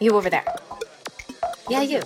you over there. Yeah, you.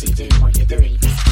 busy doing what you're doing.